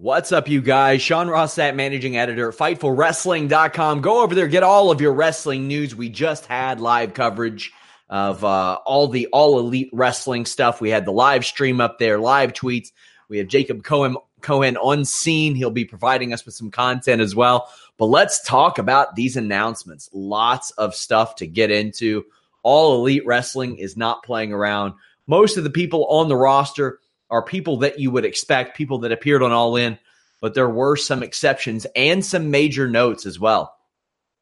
What's up, you guys? Sean Ross Sapp, managing editor at FightfulWrestling.com. Go over there, get all of your wrestling news. We just had live coverage of uh, all the all elite wrestling stuff. We had the live stream up there, live tweets. We have Jacob Cohen, Cohen on scene. He'll be providing us with some content as well. But let's talk about these announcements. Lots of stuff to get into. All elite wrestling is not playing around. Most of the people on the roster are people that you would expect, people that appeared on All In, but there were some exceptions and some major notes as well.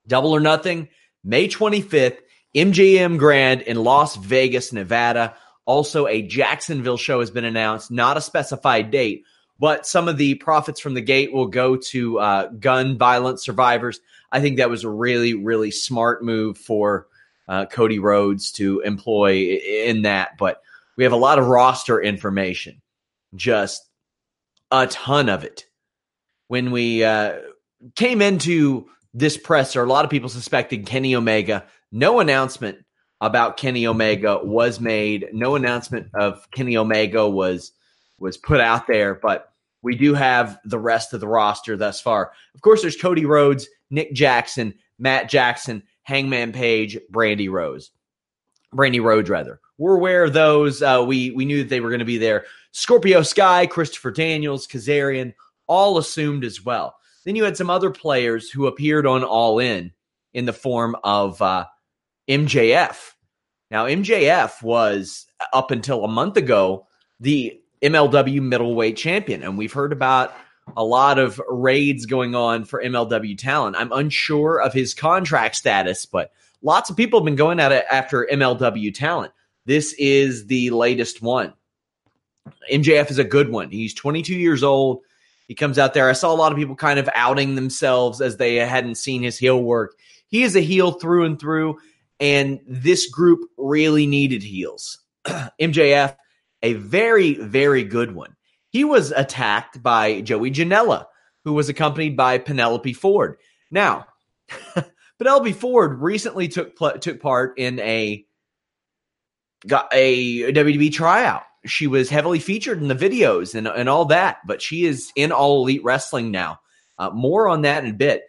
Double or Nothing, May 25th, MGM Grand in Las Vegas, Nevada. Also, a Jacksonville show has been announced, not a specified date, but some of the profits from the gate will go to uh, gun violence survivors. I think that was a really, really smart move for uh, Cody Rhodes to employ in that. But we have a lot of roster information, just a ton of it. When we uh, came into this presser, a lot of people suspected Kenny Omega. No announcement about Kenny Omega was made. No announcement of Kenny Omega was was put out there, but we do have the rest of the roster thus far. Of course, there's Cody Rhodes, Nick Jackson, Matt Jackson, Hangman Page, Brandi Rose. Brandi Rhodes, rather. We're aware of those. Uh, we we knew that they were going to be there. Scorpio Sky, Christopher Daniels, Kazarian, all assumed as well. Then you had some other players who appeared on All In in the form of uh, MJF. Now MJF was up until a month ago the MLW middleweight champion, and we've heard about a lot of raids going on for MLW talent. I'm unsure of his contract status, but lots of people have been going at it after MLW talent. This is the latest one. MJF is a good one. He's 22 years old. He comes out there. I saw a lot of people kind of outing themselves as they hadn't seen his heel work. He is a heel through and through, and this group really needed heels. MJF, a very, very good one. He was attacked by Joey Janela, who was accompanied by Penelope Ford. Now, Penelope Ford recently took took part in a got a WWE tryout. She was heavily featured in the videos and, and all that, but she is in All Elite Wrestling now. Uh, more on that in a bit.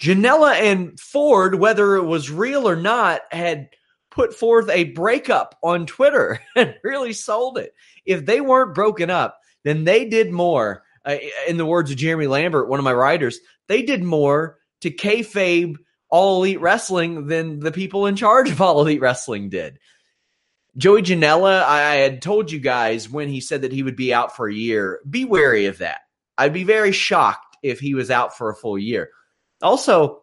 Janela and Ford, whether it was real or not, had put forth a breakup on Twitter and really sold it. If they weren't broken up, then they did more. Uh, in the words of Jeremy Lambert, one of my writers, they did more to kayfabe All Elite Wrestling than the people in charge of All Elite Wrestling did. Joey Janela, I had told you guys when he said that he would be out for a year, be wary of that. I'd be very shocked if he was out for a full year. Also,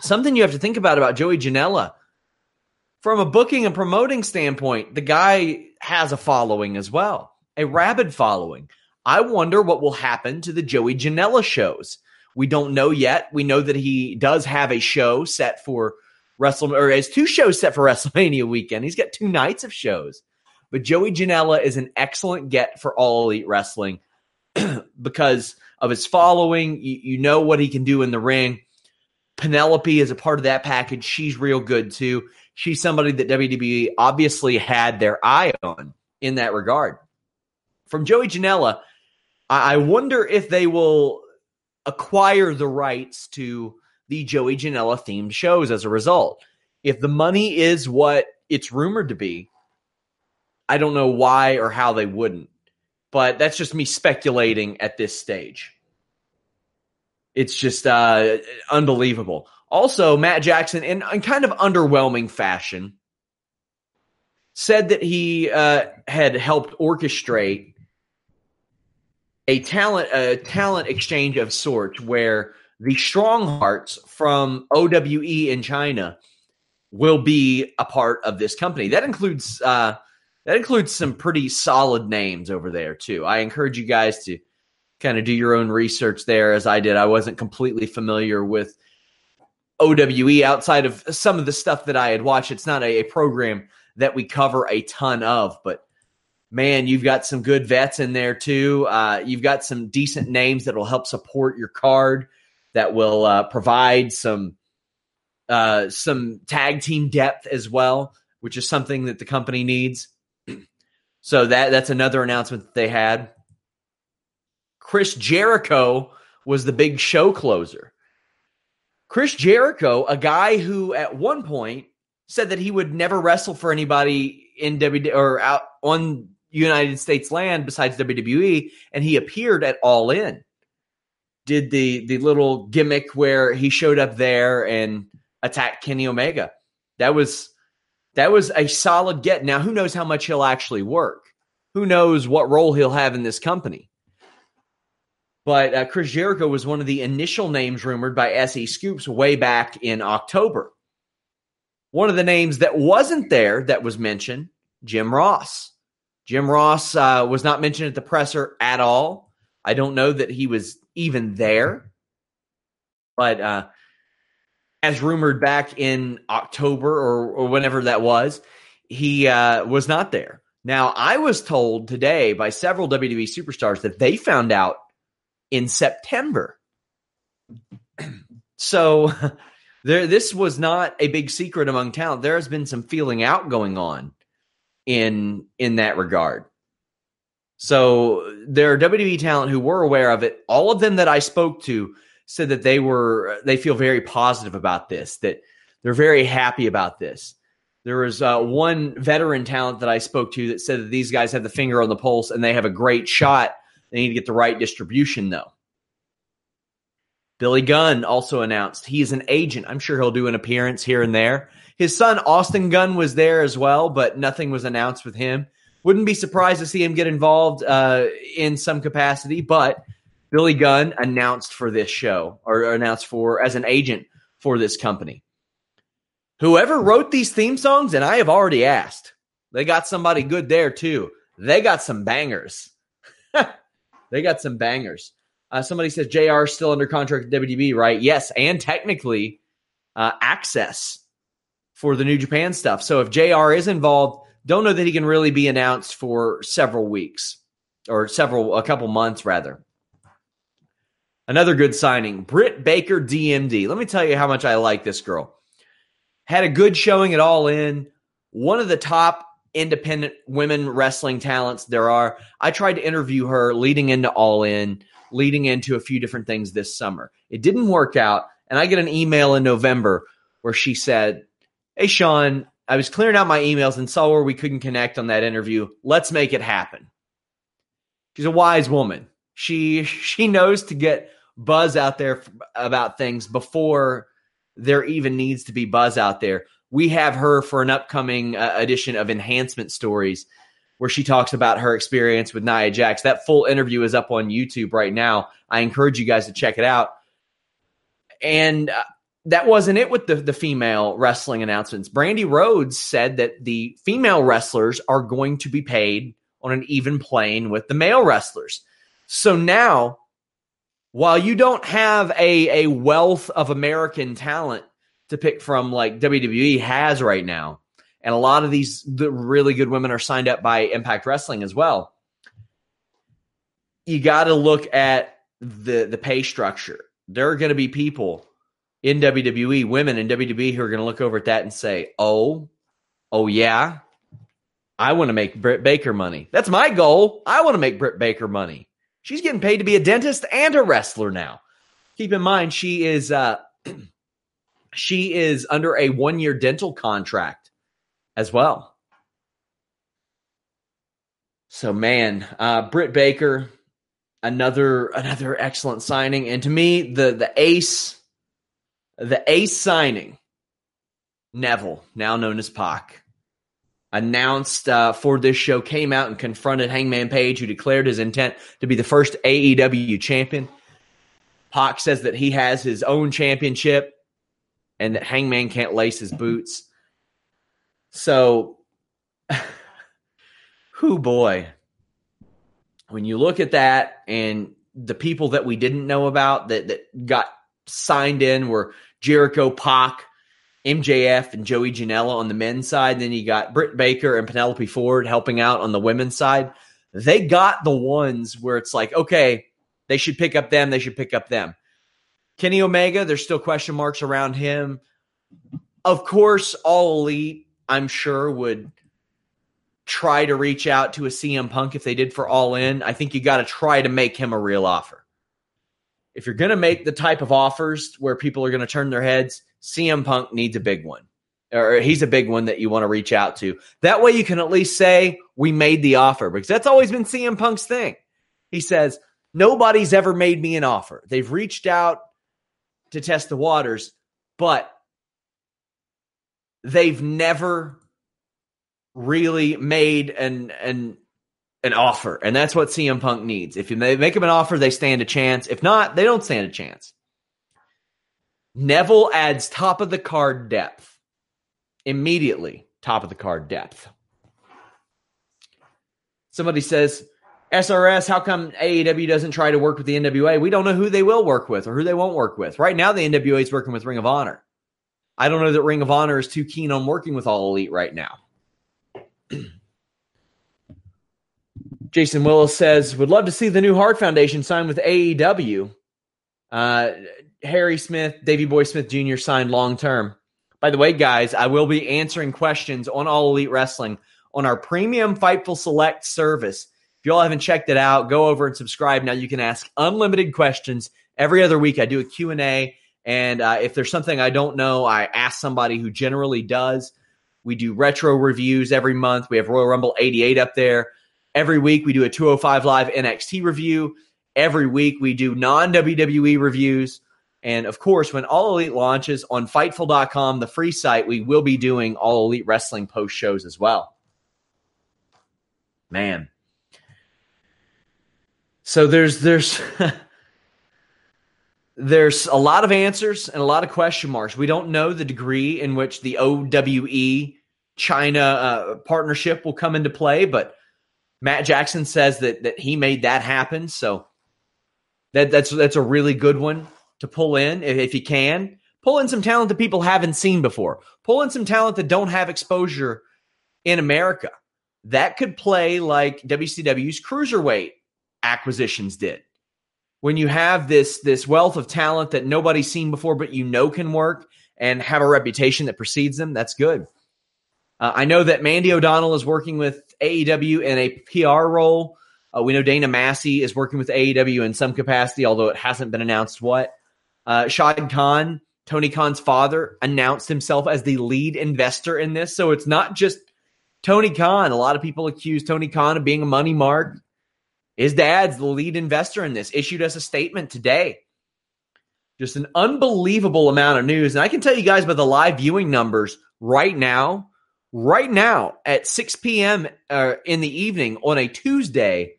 something you have to think about about Joey Janela from a booking and promoting standpoint, the guy has a following as well, a rabid following. I wonder what will happen to the Joey Janela shows. We don't know yet. We know that he does have a show set for Wrestle or has two shows set for WrestleMania weekend. He's got two nights of shows. but Joey Janela is an excellent get for all elite wrestling because of his following. You, you know what he can do in the ring. Penelope is a part of that package. She's real good too. She's somebody that WWE obviously had their eye on in that regard. From Joey Janela, I wonder if they will acquire the rights to the Joey Janela themed shows as a result. If the money is what it's rumored to be, I don't know why or how they wouldn't. But that's just me speculating at this stage. It's just uh, unbelievable. Also, Matt Jackson, in, in kind of underwhelming fashion, said that he uh, had helped orchestrate a talent a talent exchange of sorts where the strong hearts from OWE in China will be a part of this company. That includes uh, that includes some pretty solid names over there too. I encourage you guys to kind of do your own research there, as I did. I wasn't completely familiar with OWE outside of some of the stuff that I had watched. It's not a, a program that we cover a ton of, but man, you've got some good vets in there too. Uh, you've got some decent names that will help support your card, that will uh, provide some uh, some tag team depth as well, which is something that the company needs. so that that's another announcement that they had. Chris Jericho was the big show closer. Chris Jericho, a guy who at one point said that he would never wrestle for anybody in WWE or out on United States land besides WWE, and he appeared at All In. Did the the little gimmick where he showed up there and attacked Kenny Omega. That was that was a solid get. Now, who knows how much he'll actually work? Who knows what role he'll have in this company? But uh, Chris Jericho was one of the initial names rumored by SE Scoops way back in October. One of the names that wasn't there that was mentioned, Jim Ross. Jim Ross uh, was not mentioned at the presser at all. I don't know that he was even there. But uh, as rumored back in October or, or whenever that was, he uh, was not there. Now, I was told today by several WWE superstars that they found out in September. so there, this was not a big secret among talent. There has been some feeling out going on in in that regard. So there are WWE talent who were aware of it. All of them that I spoke to said that they were they feel very positive about this. That they're very happy about this. There was uh, one veteran talent that I spoke to that said that these guys have the finger on the pulse and they have a great shot. They need to get the right distribution though. Billy Gunn also announced he is an agent. I'm sure he'll do an appearance here and there. His son Austin Gunn was there as well, but nothing was announced with him. Wouldn't be surprised to see him get involved uh, in some capacity, but Billy Gunn announced for this show or announced for as an agent for this company. Whoever wrote these theme songs, and I have already asked, they got somebody good there too. They got some bangers. they got some bangers. Uh, somebody says JR is still under contract with WDB, right? Yes, and technically uh, AXS for the New Japan stuff. So if JR is involved, don't know that he can really be announced for several weeks or several, a couple months rather. Another good signing, Britt Baker DMD. Let me tell you how much I like this girl. Had a good showing at All In. One of the top independent women wrestling talents there are. I tried to interview her leading into All In, leading into a few different things this summer. It didn't work out. And I get an email in November where she said, Hey, Sean, I was clearing out my emails and saw where we couldn't connect on that interview. Let's make it happen. She's a wise woman. She she knows to get buzz out there about things before there even needs to be buzz out there. We have her for an upcoming uh, edition of Enhancement Stories where she talks about her experience with Nia Jax. That full interview is up on YouTube right now. I encourage you guys to check it out. And uh, that wasn't it with the, the female wrestling announcements. Brandi Rhodes said that the female wrestlers are going to be paid on an even plane with the male wrestlers. So now, while you don't have a, a wealth of American talent to pick from like WWE has right now, and a lot of these the really good women are signed up by Impact Wrestling as well. You got to look at the the pay structure. There are going to be people in WWE, women in WWE, who are going to look over at that and say, "Oh, oh yeah, I want to make Britt Baker money. That's my goal. I want to make Britt Baker money. She's getting paid to be a dentist and a wrestler now. Keep in mind, she is uh, she is under a one year dental contract as well. So man, uh, Britt Baker, another another excellent signing, and to me, the the ace, the ace signing, Neville, now known as Pac, announced uh, for this show, came out and confronted Hangman Page, who declared his intent to be the first AEW champion. Pac says that he has his own championship and that Hangman can't lace his boots. So, who boy, when you look at that and the people that we didn't know about that that got signed in were Jericho, Pac, MJF, and Joey Janela on the men's side. Then you got Britt Baker and Penelope Ford helping out on the women's side. They got the ones where it's like, okay, they should pick up them. They should pick up them. Kenny Omega, there's still question marks around him. Of course, All Elite, I'm sure, would try to reach out to a CM Punk if they did for All In. I think you got to try to make him a real offer. If you're going to make the type of offers where people are going to turn their heads, CM Punk needs a big one, or he's a big one that you want to reach out to. That way, you can at least say, We made the offer, because that's always been CM Punk's thing. He says, Nobody's ever made me an offer. They've reached out to test the waters, but they've never really made an an an offer, and that's what CM Punk needs. If you make him an offer, they stand a chance. If not, they don't stand a chance. Neville adds top of the card depth immediately. Top of the card depth. Somebody says, SRS, how come AEW doesn't try to work with the NWA? We don't know who they will work with or who they won't work with. Right now, the NWA is working with Ring of Honor. I don't know that Ring of Honor is too keen on working with All Elite right now. Jason Willis says, would love to see the new Hart Foundation sign with AEW. Uh, Harry Smith, Davy Boy Smith Jr. signed long term. By the way, guys, I will be answering questions on All Elite Wrestling on our premium Fightful Select service. If y'all haven't checked it out, go over and subscribe. Now you can ask unlimited questions every other week. I do a Q&A, and uh, if there's something I don't know, I ask somebody who generally does. We do retro reviews every month. We have Royal Rumble 88 up there. Every week we do a 205 Live NXT review. Every week we do non WWE reviews. And of course, when All Elite launches on Fightful.com, the free site, we will be doing All Elite Wrestling post shows as well. Man. So there's there's there's a lot of answers and a lot of question marks. We don't know the degree in which the OWE China uh, partnership will come into play, but Matt Jackson says that that he made that happen. So that that's that's a really good one to pull in if, if you can. Pull in some talent that people haven't seen before. Pull in some talent that don't have exposure in America. That could play like WCW's cruiserweight acquisitions did. When you have this this wealth of talent that nobody's seen before, but you know can work and have a reputation that precedes them, that's good. Uh, I know that Mandy O'Donnell is working with AEW in a PR role. Uh, we know Dana Massey is working with AEW in some capacity, although it hasn't been announced what. Uh, Shad Khan, Tony Khan's father, announced himself as the lead investor in this. So it's not just Tony Khan. A lot of people accuse Tony Khan of being a money mark. His dad's the lead investor in this, issued us a statement today. Just an unbelievable amount of news. And I can tell you guys by the live viewing numbers right now, right now at 6 p.m. Uh, in the evening on a Tuesday,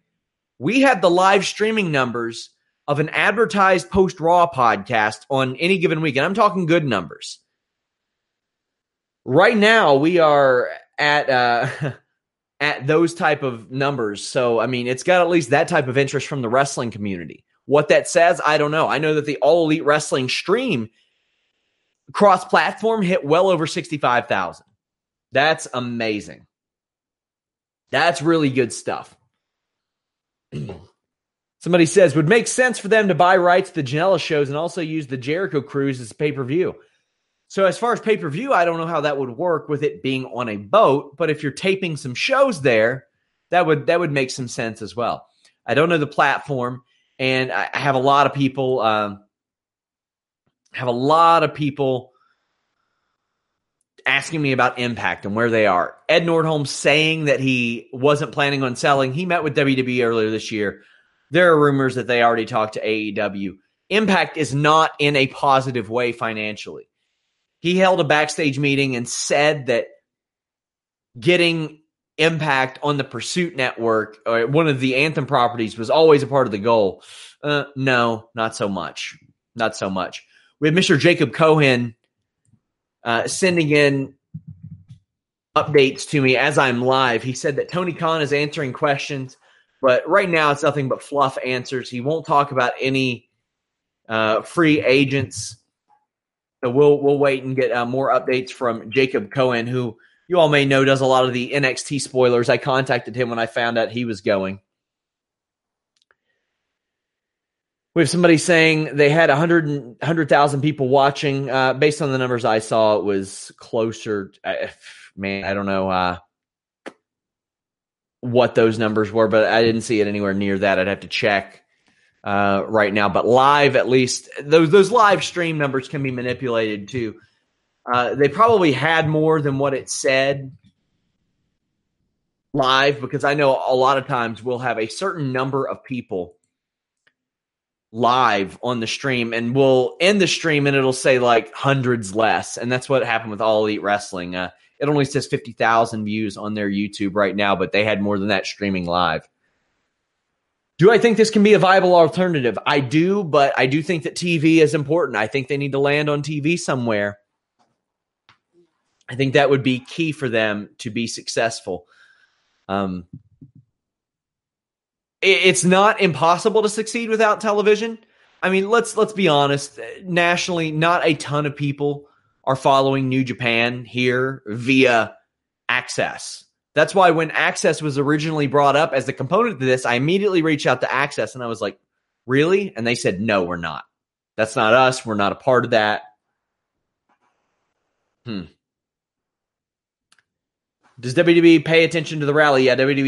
we have the live streaming numbers of an advertised post Raw podcast on any given week. And I'm talking good numbers. Right now, we are at uh, at those type of numbers. So, I mean, it's got at least that type of interest from the wrestling community. What that says, I don't know. I know that the All Elite Wrestling stream cross platform hit well over 65,000. That's amazing. That's really good stuff. Somebody says would make sense for them to buy rights to the Janela shows and also use the Jericho Cruise as pay per view. So as far as pay per view, I don't know how that would work with it being on a boat. But if you're taping some shows there, that would that would make some sense as well. I don't know the platform, and I have a lot of people um, have a lot of people asking me about Impact and where they are. Ed Nordholm saying that he wasn't planning on selling. He met with WWE earlier this year there are rumors that they already talked to AEW. Impact is not in a positive way financially. He held a backstage meeting and said that getting Impact on the Pursuit Network, or one of the Anthem properties, was always a part of the goal. Uh, no, not so much. Not so much. We have Mr. Jacob Cohen uh, sending in updates to me as I'm live. He said that Tony Khan is answering questions but right now, it's nothing but fluff answers. He won't talk about any uh, free agents. So we'll we'll wait and get uh, more updates from Jacob Cohen, who you all may know does a lot of the NXT spoilers. I contacted him when I found out he was going. We have somebody saying they had 100 100,000 people watching. Uh, based on the numbers I saw, it was closer. Uh, man, I don't know. Uh, what those numbers were, but I didn't see it anywhere near that. I'd have to check uh, right now. But live, at least those those live stream numbers can be manipulated too. Uh, they probably had more than what it said live because I know a lot of times we'll have a certain number of people live on the stream and we'll end the stream and it'll say like hundreds less and that's what happened with all elite wrestling uh, it only says 50,000 views on their YouTube right now, but they had more than that streaming live. Do I think this can be a viable alternative? I do, but I do think that TV is important. I think they need to land on TV somewhere. I think that would be key for them to be successful. Um, it's not impossible to succeed without television. I mean, let's let's be honest. Nationally, not a ton of people are following New Japan here via AXS. That's why when AXS was originally brought up as the component to this, I immediately reached out to AXS and I was like, really? And they said, no, we're not. That's not us. We're not a part of that. Hmm. Does WWE pay attention to the rally? Yeah, WWE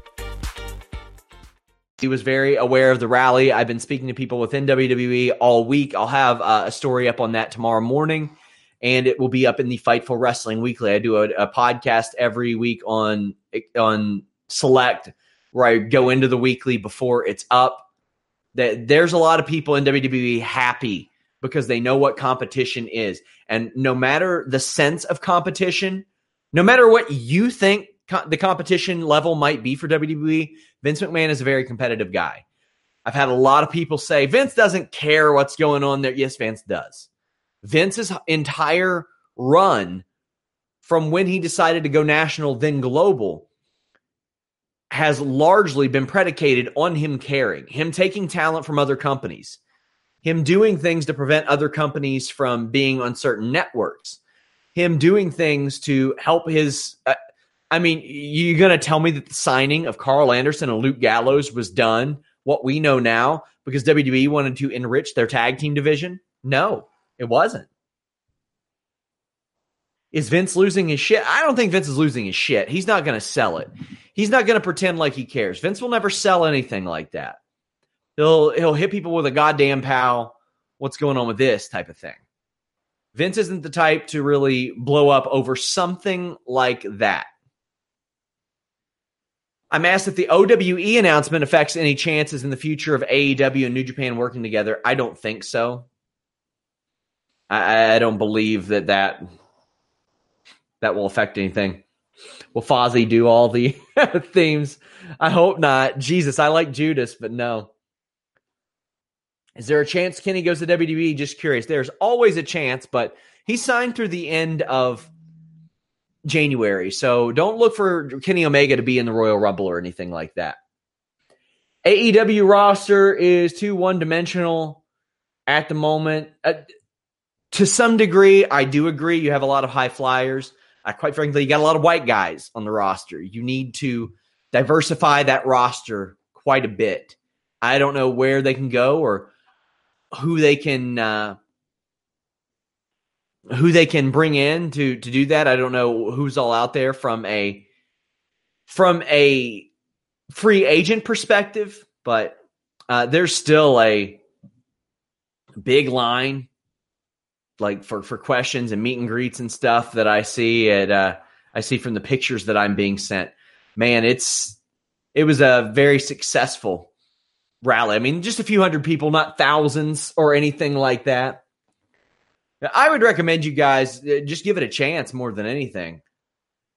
He was very aware of the rally. I've been speaking to people within WWE all week. I'll have uh, a story up on that tomorrow morning, and it will be up in the Fightful Wrestling Weekly. I do a, a podcast every week on on Select, where I go into the weekly before it's up. That there's a lot of people in WWE happy because they know what competition is, and no matter the sense of competition, no matter what you think the competition level might be for WWE, Vince McMahon is a very competitive guy. I've had a lot of people say Vince doesn't care what's going on there. Yes, Vince does. Vince's entire run from when he decided to go national, then global, has largely been predicated on him caring, him taking talent from other companies, him doing things to prevent other companies from being on certain networks, him doing things to help his. Uh, I mean, you're going to tell me that the signing of Karl Anderson and Luke Gallows was done what we know now because WWE wanted to enrich their tag team division? No, it wasn't. Is Vince losing his shit? I don't think Vince is losing his shit. He's not going to sell it. He's not going to pretend like he cares. Vince will never sell anything like that. He'll he'll hit people with a goddamn pow. What's going on with this type of thing? Vince isn't the type to really blow up over something like that. I'm asked if the OWE announcement affects any chances in the future of AEW and New Japan working together. I don't think so. I, I don't believe that that that will affect anything. Will Fozzy do all the themes? I hope not. Jesus, I like Judas, but no. Is there a chance Kenny goes to WWE? Just curious. There's always a chance, but he signed through the end of January. So don't look for Kenny Omega to be in the Royal Rumble or anything like that. AEW roster is too one dimensional at the moment. Uh, to some degree, I do agree. You have a lot of high flyers. Quite frankly, you got a lot of white guys on the roster. You need to diversify that roster quite a bit. I don't know where they can go or who they can uh, who they can bring in to to do that. I don't know who's all out there from a from a free agent perspective, but uh, there's still a big line like for for questions and meet and greets and stuff that I see at uh, I see from the pictures that I'm being sent. Man, it's it was a very successful rally. I mean, just a few hundred people, not thousands or anything like that. I would recommend you guys uh, just give it a chance more than anything.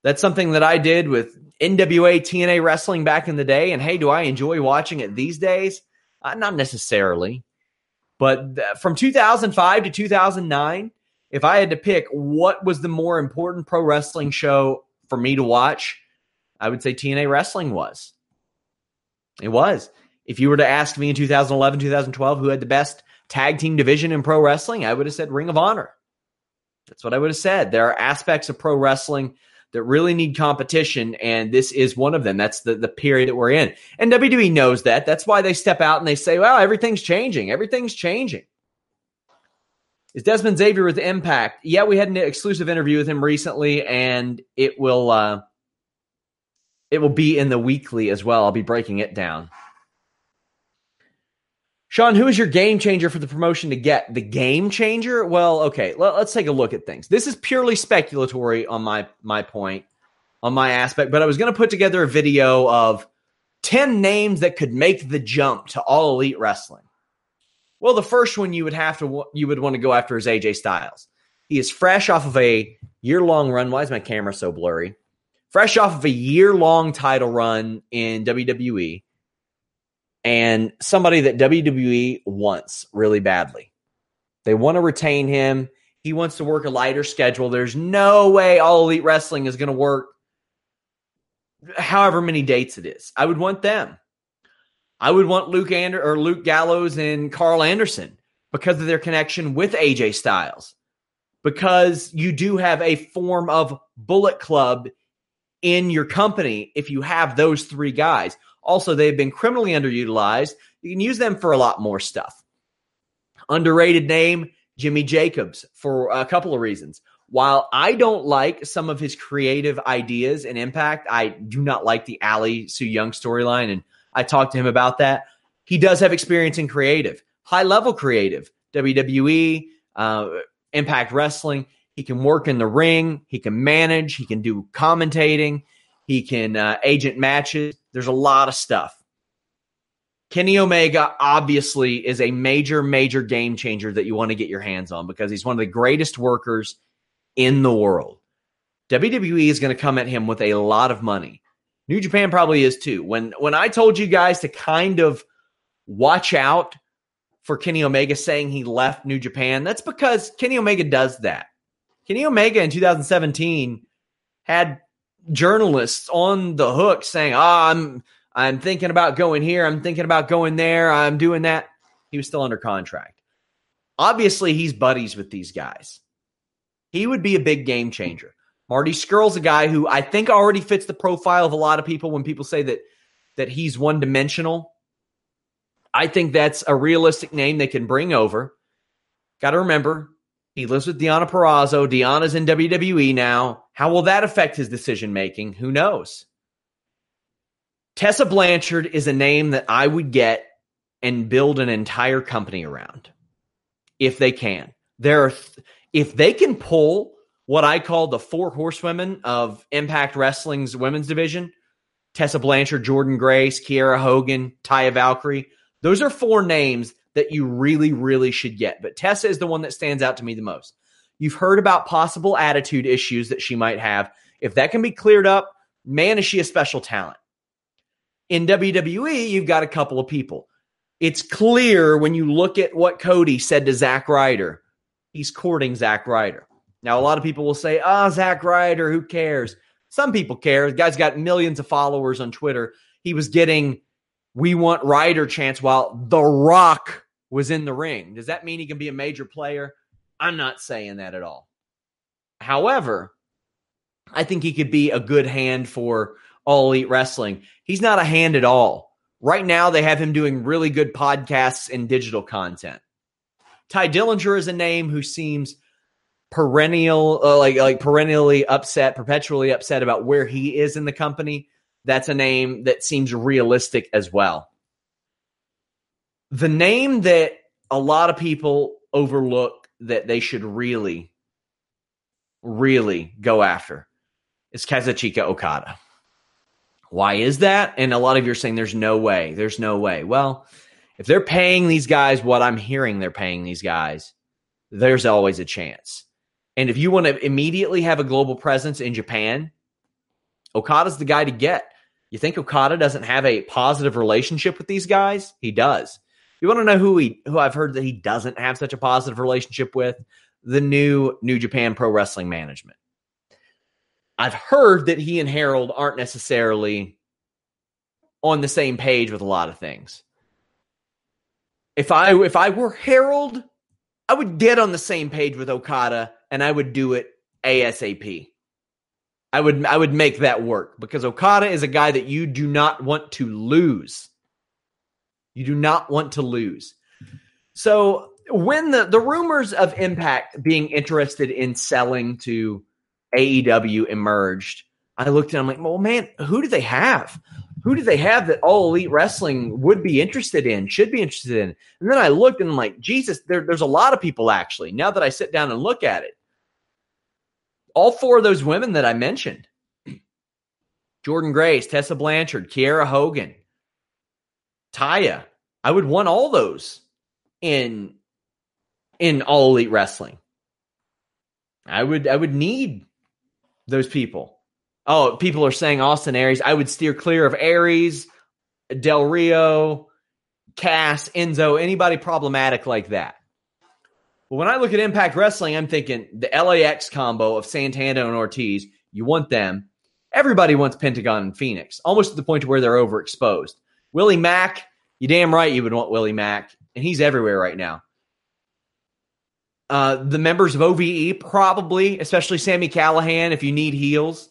That's something that I did with NWA TNA wrestling back in the day. And hey, do I enjoy watching it these days? Uh, not necessarily. But th- from 2005 to 2009, if I had to pick what was the more important pro wrestling show for me to watch, I would say TNA wrestling was. It was. If you were to ask me in 2011, 2012, who had the best tag team division in pro wrestling, I would have said Ring of Honor. That's what I would have said. There are aspects of pro wrestling that really need competition, and this is one of them. That's the, the period that we're in. And WWE knows that. That's why they step out and they say, well, everything's changing. Everything's changing. Is Dezmond Xavier with Impact? Yeah, we had an exclusive interview with him recently, and it will uh, it will be in the weekly as well. I'll be breaking it down. Sean, who is your game changer for the promotion to get? The game changer? Well, okay, let, us take a look at things. This is purely speculatory on my my point, on my aspect, but I was going to put together a video of 10 names that could make the jump to all elite wrestling. Well, the first one you would have to you would want to go after is AJ Styles. He is fresh off of a year-long run. Why is my camera so blurry? Fresh off of a year-long title run in WWE and somebody that WWE wants really badly. They want to retain him. He wants to work a lighter schedule. There's no way all elite wrestling is going to work however many dates it is. I would want them. I would want Luke Ander- or Luke Gallows and Karl Anderson because of their connection with AJ Styles. Because you do have a form of Bullet Club in your company if you have those three guys. Also, they've been criminally underutilized. You can use them for a lot more stuff. Underrated name, Jimmy Jacobs, for a couple of reasons. While I don't like some of his creative ideas and impact, I do not like the Allie Su Yung storyline. And I talked to him about that. He does have experience in creative, high level creative, WWE, uh, Impact Wrestling. He can work in the ring. He can manage. He can do commentating. He can uh, agent matches. There's a lot of stuff. Kenny Omega obviously is a major, major game changer that you want to get your hands on because he's one of the greatest workers in the world. WWE is going to come at him with a lot of money. New Japan probably is too. When when I told you guys to kind of watch out for Kenny Omega saying he left New Japan, that's because Kenny Omega does that. Kenny Omega in 2017 had journalists on the hook saying, "Ah, oh, I'm I'm thinking about going here, I'm thinking about going there, I'm doing that." He was still under contract. Obviously, he's buddies with these guys. He would be a big game changer. Marty Scurll's a guy who I think already fits the profile of a lot of people when people say that that he's one dimensional. I think that's a realistic name they can bring over. Got to remember, He lives with Deonna Purrazzo. Deonna's in WWE now. How will that affect his decision making? Who knows? Tessa Blanchard is a name that I would get and build an entire company around if they can. There are th- if they can pull what I call the four horsewomen of Impact Wrestling's women's division, Tessa Blanchard, Jordynne Grace, Kiera Hogan, Taya Valkyrie, those are four names that you really, really should get. But Tessa is the one that stands out to me the most. You've heard about possible attitude issues that she might have. If that can be cleared up, man, is she a special talent. In WWE, you've got a couple of people. It's clear when you look at what Cody said to Zack Ryder. He's courting Zack Ryder. Now, a lot of people will say, oh, Zack Ryder, who cares? Some people care. The guy's got millions of followers on Twitter. He was getting, we want Ryder chance while The Rock was in the ring. Does that mean he can be a major player? I'm not saying that at all. However, I think he could be a good hand for All Elite Wrestling. He's not a hand at all. Right now, they have him doing really good podcasts and digital content. Tye Dillinger is a name who seems perennial, uh, like like perennially upset, perpetually upset about where he is in the company. That's a name that seems realistic as well. The name that a lot of people overlook that they should really, really go after is Kazuchika Okada. Why is that? And a lot of you are saying there's no way. There's no way. Well, if they're paying these guys what I'm hearing they're paying these guys, there's always a chance. And if you want to immediately have a global presence in Japan, Okada's the guy to get. You think Okada doesn't have a positive relationship with these guys? He does. You want to know who he who I've heard that he doesn't have such a positive relationship with? The new New Japan Pro Wrestling Management. I've heard that he and Harold aren't necessarily on the same page with a lot of things. If I if I were Harold, I would get on the same page with Okada and I would do it ASAP. I would I would make that work because Okada is a guy that you do not want to lose. You do not want to lose. So when the the rumors of Impact being interested in selling to AEW emerged, I looked and I'm like, well, man, who do they have? Who do they have that all elite wrestling would be interested in, should be interested in? And then I looked and I'm like, Jesus, there, there's a lot of people actually. Now that I sit down and look at it, all four of those women that I mentioned Jordynne Grace, Tessa Blanchard, Kiera Hogan, Taya. I would want all those in in all elite wrestling. I would I would need those people. Oh, people are saying Austin Aries. I would steer clear of Aries, Del Rio, Cass, Enzo, anybody problematic like that. When I look at Impact Wrestling, I'm thinking the LAX combo of Santana and Ortiz. You want them. Everybody wants Pentagon and Fenix, almost to the point where they're overexposed. Willie Mack, you damn right you would want Willie Mack, and he's everywhere right now. Uh, the members of OVE, probably, especially Sami Callihan, if you need heels.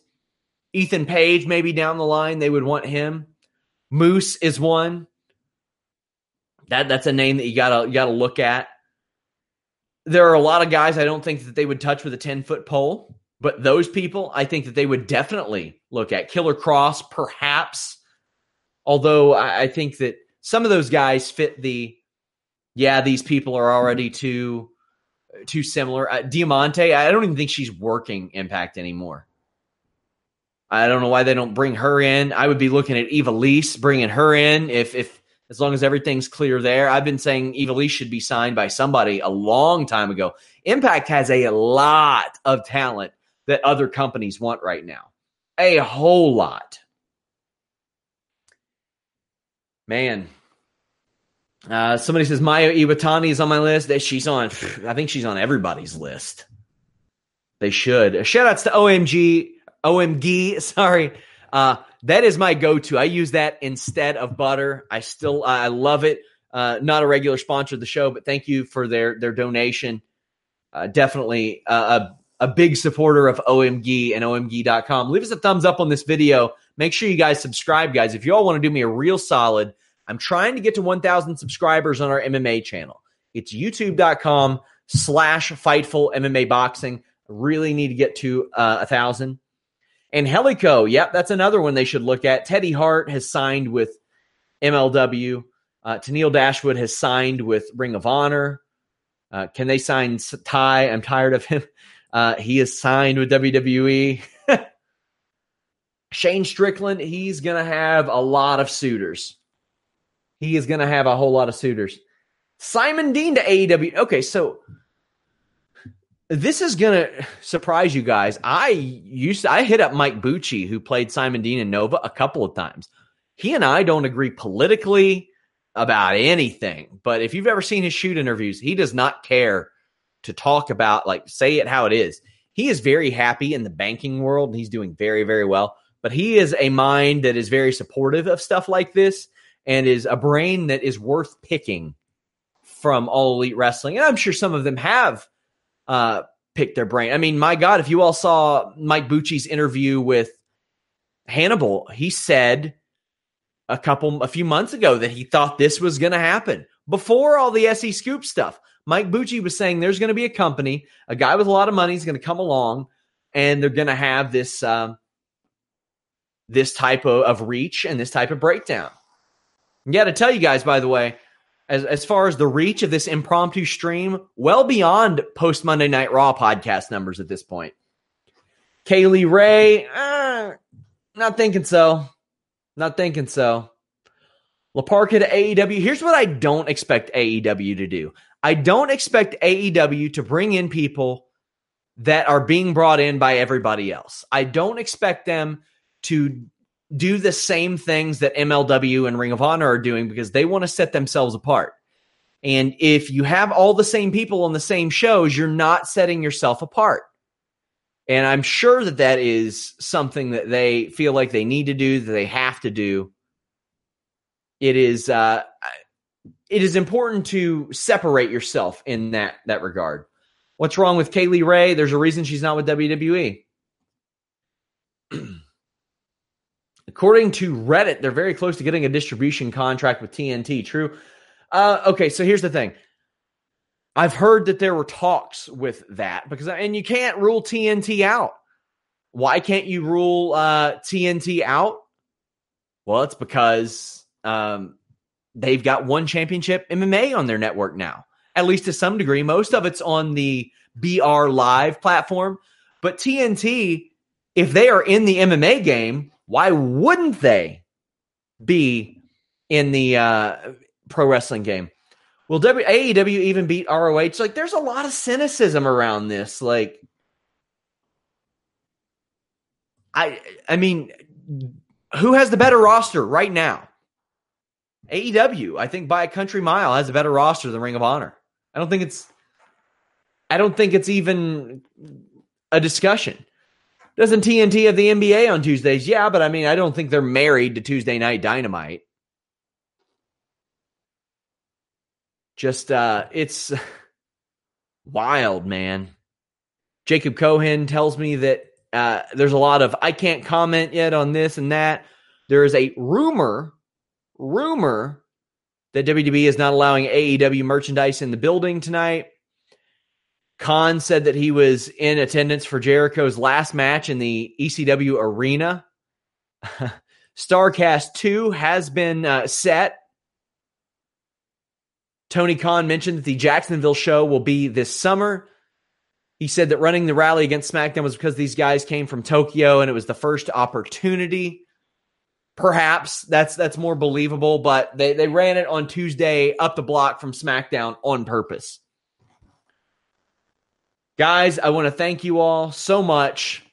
Ethan Page, maybe down the line, they would want him. Moose is one. That that's a name that you gotta you gotta look at. There are a lot of guys I don't think that they would touch with a 10 foot pole, but those people I think that they would definitely look at. Killer Kross, perhaps. Although I, I think that some of those guys fit the yeah, these people are already too too similar. Uh, Diamante, I don't even think she's working Impact anymore. I don't know why they don't bring her in. I would be looking at Ivelisse, bringing her in if if as long as everything's clear there. I've been saying Ivelisse should be signed by somebody a long time ago. Impact has a lot of talent that other companies want right now. A whole lot. Man, uh, somebody says Mayu Iwatani is on my list. She's on. I think she's on everybody's list. They should. Shout outs to OMG, OMG. Sorry, uh, that is my go-to. I use that instead of butter. I still I love it. Uh, not a regular sponsor of the show, but thank you for their their donation. Uh, definitely uh, a a big supporter of OMG and OMG.com. Leave us a thumbs up on this video. Make sure you guys subscribe, guys. If you all want to do me a real solid I'm trying to get to 1,000 subscribers on our MMA channel. It's youtube.com slash Fightful MMA Boxing. Really need to get to uh, a thousand. And Helico, yep, that's another one they should look at. Teddy Hart has signed with MLW. Uh, Tennille Dashwood has signed with Ring of Honor. Uh, can they sign Ty? I'm tired of him. Uh, he is signed with WWE. Shane Strickland, he's going to have a lot of suitors. He is going to have a whole lot of suitors. Simon Dean to AEW. Okay, so this is going to surprise you guys. I used to, I hit up Mike Bucci, who played Simon Dean in Nova a couple of times. He and I don't agree politically about anything, but if you've ever seen his shoot interviews, he does not care to talk about like say it how it is. He is very happy in the banking world and he's doing very very well, but he is a mind that is very supportive of stuff like this and is a brain that is worth picking from all elite wrestling. And I'm sure some of them have uh picked their brain. I mean, my god, if you all saw Mike Bucci's interview with Hannibal, he said a couple a few months ago that he thought this was going to happen before all the SE scoop stuff. Mike Bucci was saying there's going to be a company, a guy with a lot of money is going to come along, and they're going to have this um, this type of, of reach and this type of breakdown. Yeah, to tell you guys, by the way, as as far as the reach of this impromptu stream, well beyond post Monday Night Raw podcast numbers at this point. Kylie Rae, uh, not thinking so. Not thinking so. La Parka to AEW. Here's what I don't expect AEW to do. I don't expect AEW to bring in people that are being brought in by everybody else. I don't expect them to do the same things that MLW and Ring of Honor are doing because they want to set themselves apart. And if you have all the same people on the same shows, you're not setting yourself apart. And I'm sure that that is something that they feel like they need to do, that they have to do. It is uh, it is important to separate yourself in that that regard. What's wrong with Kylie Rae? There's a reason she's not with WWE. According to Reddit, they're very close to getting a distribution contract with TNT. True. Uh, okay, so here's the thing. I've heard that there were talks with that because, and you can't rule TNT out. Why can't you rule uh, TNT out? Well, it's because um, they've got one championship MMA on their network now, at least to some degree. Most of it's on the BR Live platform. But TNT, if they are in the MMA game, why wouldn't they be in the uh, pro wrestling game? Will w- AEW even beat ROH? Like, there's a lot of cynicism around this. Like, I, I mean, who has the better roster right now? AEW, I think by a country mile, has a better roster than Ring of Honor. I don't think it's I don't think it's even a discussion. Doesn't TNT have the NBA on Tuesdays? Yeah, but I mean, I don't think they're married to Tuesday night dynamite. Just uh it's wild, man. Jacob Cohen tells me that uh, there's a lot of I can't comment yet on this and that. There is a rumor rumor that WWE is not allowing AEW merchandise in the building tonight. Khan said that he was in attendance for Jericho's last match in the ECW arena. Starcast 2 has been uh, set. Tony Khan mentioned that the Jacksonville show will be this summer. He said that running the rally against SmackDown was because these guys came from Tokyo and it was the first opportunity. Perhaps that's that's more believable, but they, they ran it on Tuesday up the block from SmackDown on purpose. Guys, I want to thank you all so much.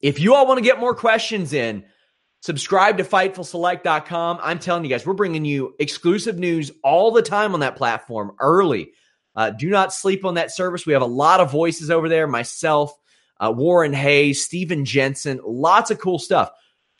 If you all want to get more questions in, subscribe to FightfulSelect.com. I'm telling you guys, we're bringing you exclusive news all the time on that platform early. Uh, do not sleep on that service. We have a lot of voices over there. Myself, uh, Warren Hayes, Steven Jensen, lots of cool stuff.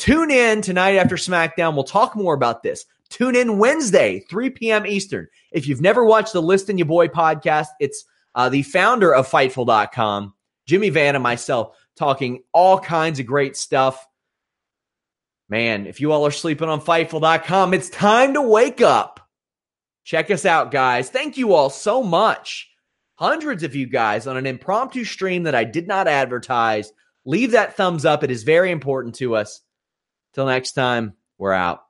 Tune in tonight after SmackDown. We'll talk more about this. Tune in Wednesday, 3 p.m. Eastern. If you've never watched the List and Your Boy podcast, it's uh, the founder of Fightful.com, Jimmy Van, and myself talking all kinds of great stuff. Man, if you all are sleeping on Fightful.com, it's time to wake up. Check us out, guys. Thank you all so much. hundreds of you guys on an impromptu stream that I did not advertise. Leave that thumbs up. It is very important to us. Till next time, we're out.